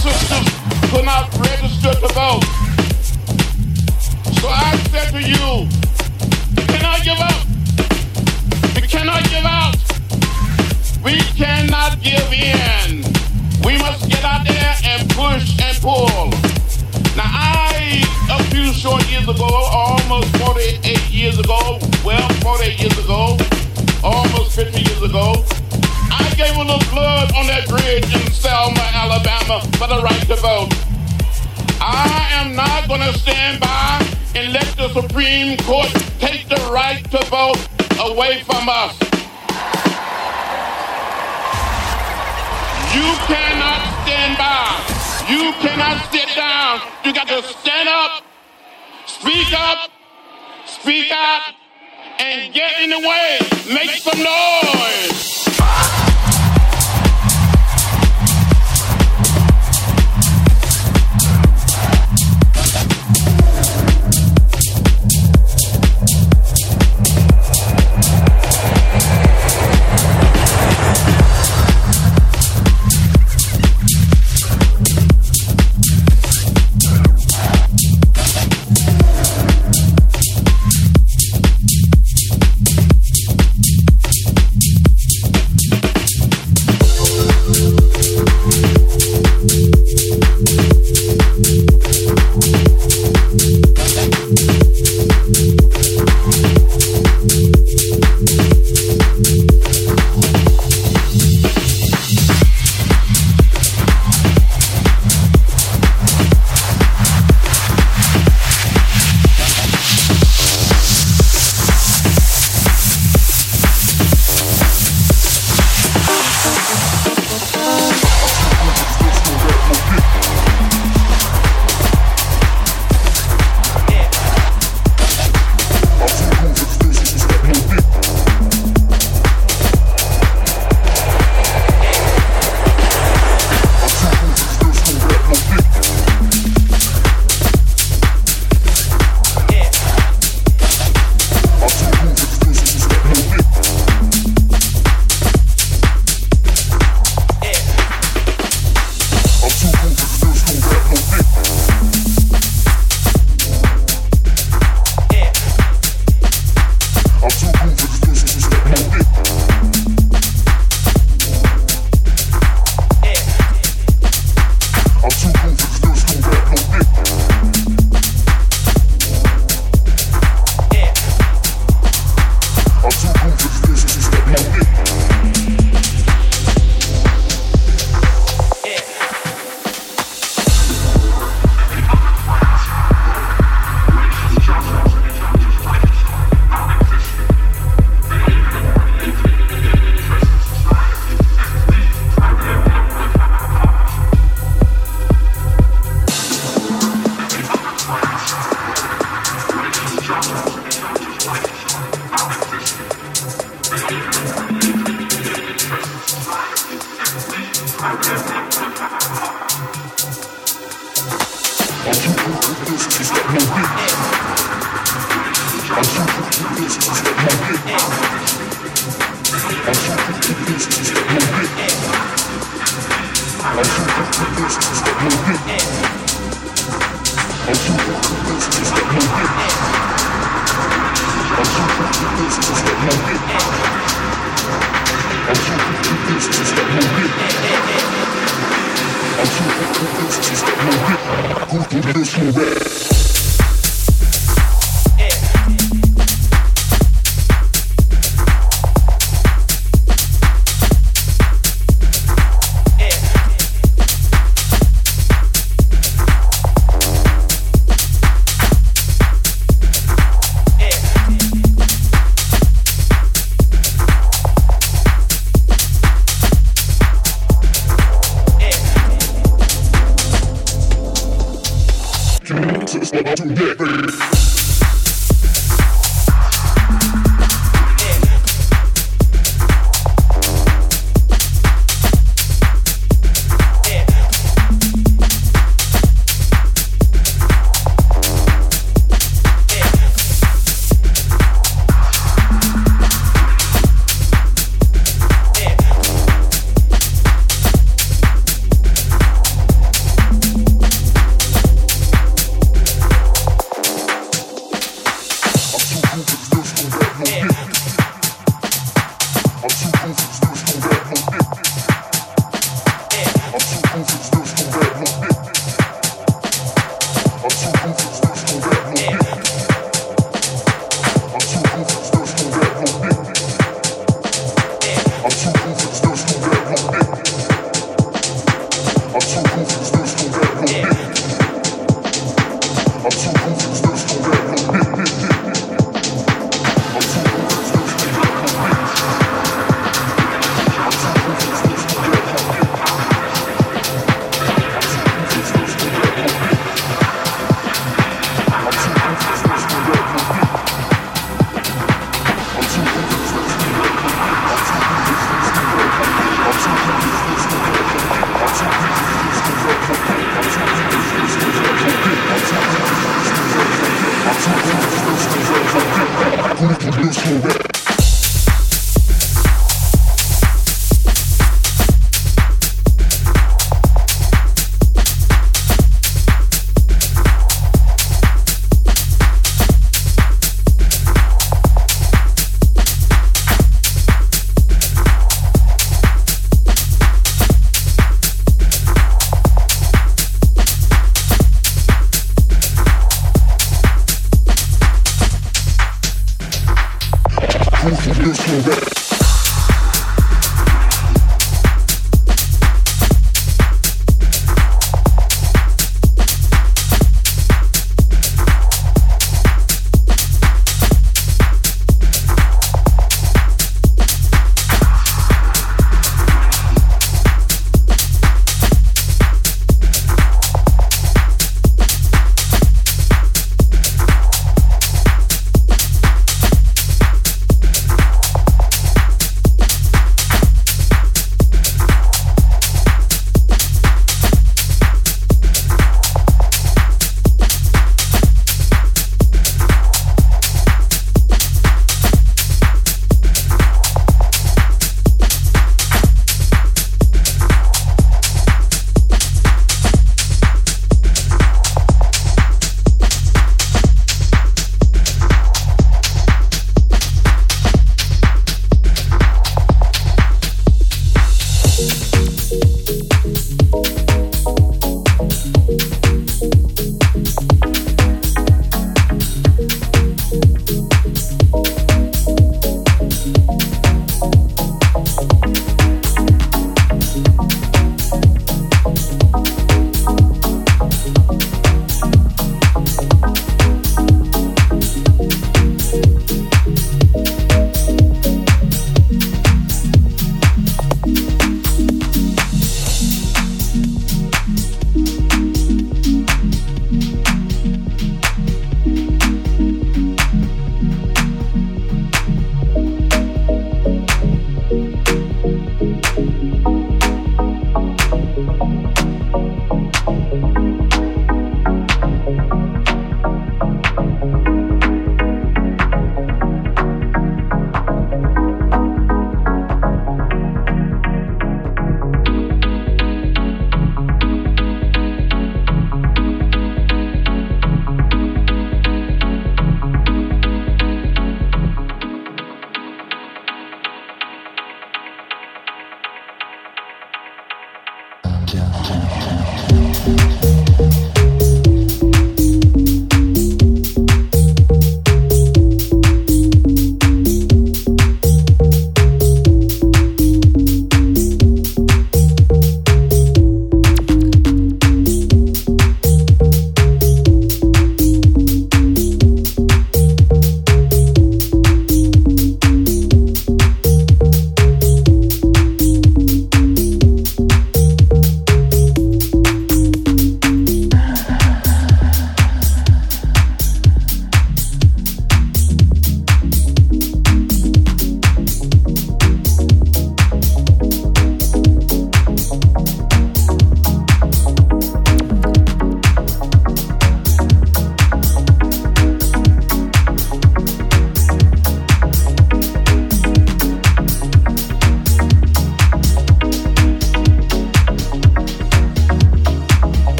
system could not register to vote. So I said to you, we cannot give up. We cannot give out. We cannot give in. We must get out there and push and pull. Now I, a few short years ago, almost 48 years ago, well, 48 years ago, almost 50 years ago, I gave a little blood on that bridge in Selma, Alabama for the right to vote. I am not going to stand by and let the Supreme Court take the right to vote away from us. You cannot stand by. You cannot sit down. You got to stand up, speak up, speak out, and get in the way. Make some noise fire. Who's this move it?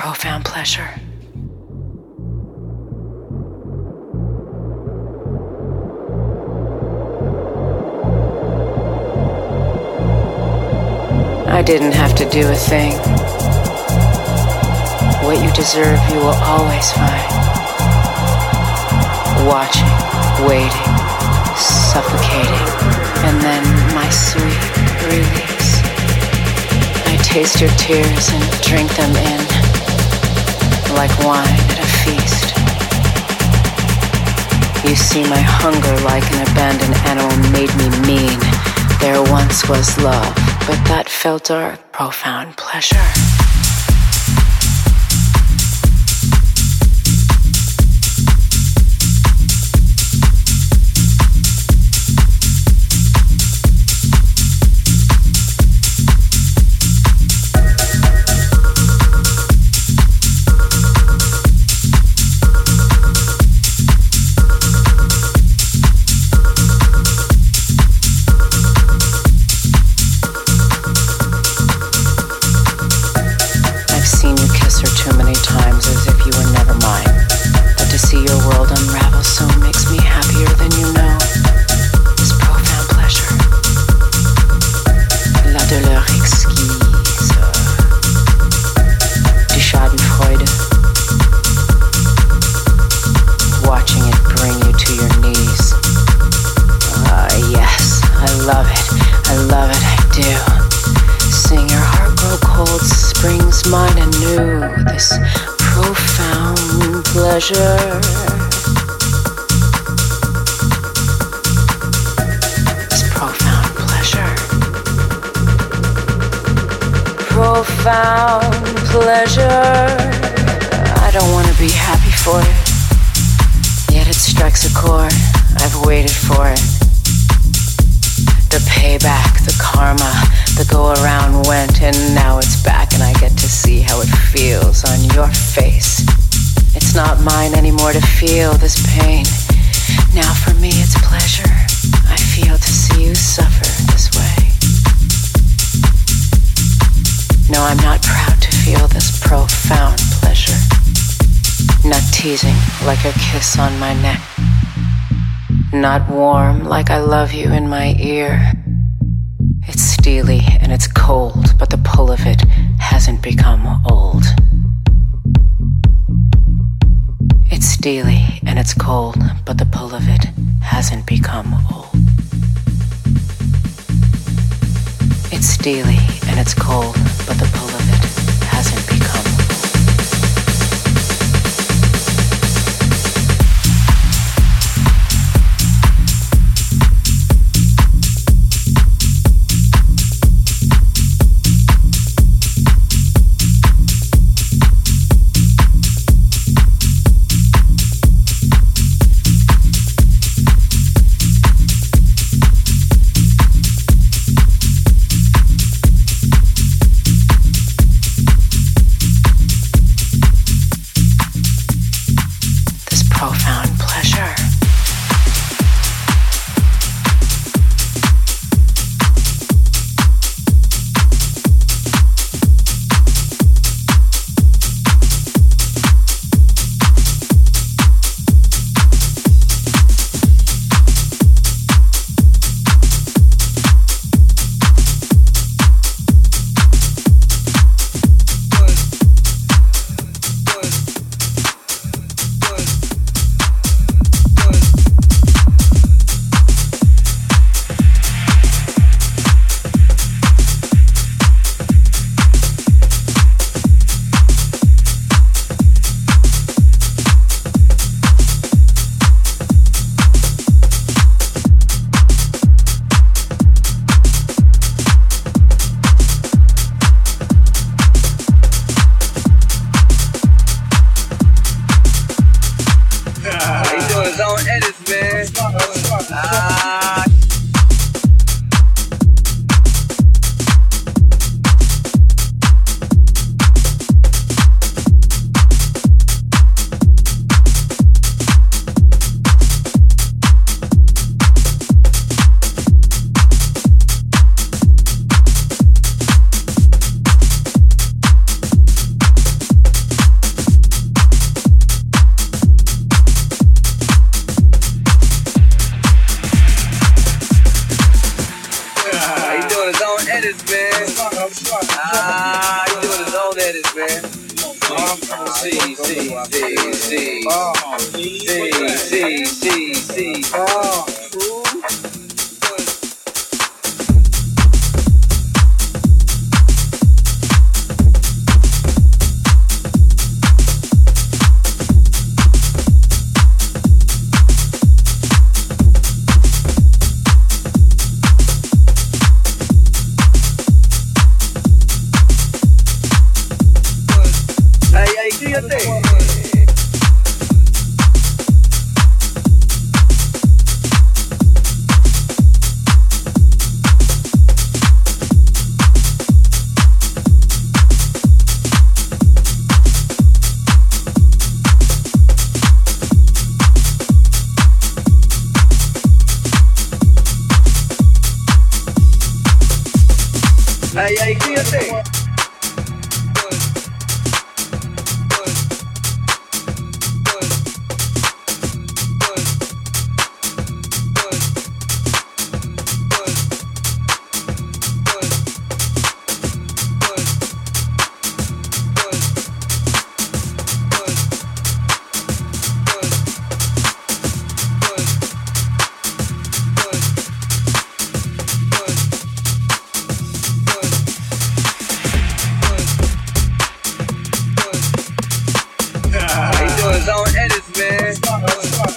profound pleasure. I didn't have to do a thing. What you deserve, you will always find. Watching, waiting, suffocating, and then my sweet release. I taste your tears and drink them in like wine at a feast. You see, my hunger, like an abandoned animal, made me mean. There once was love, but that felt dark, profound pleasure. not warm like I love you in my ear. It's steely and it's cold, but the pull of it hasn't become old. It's steely and it's cold, but the pull of it hasn't become old. It's steely and it's cold,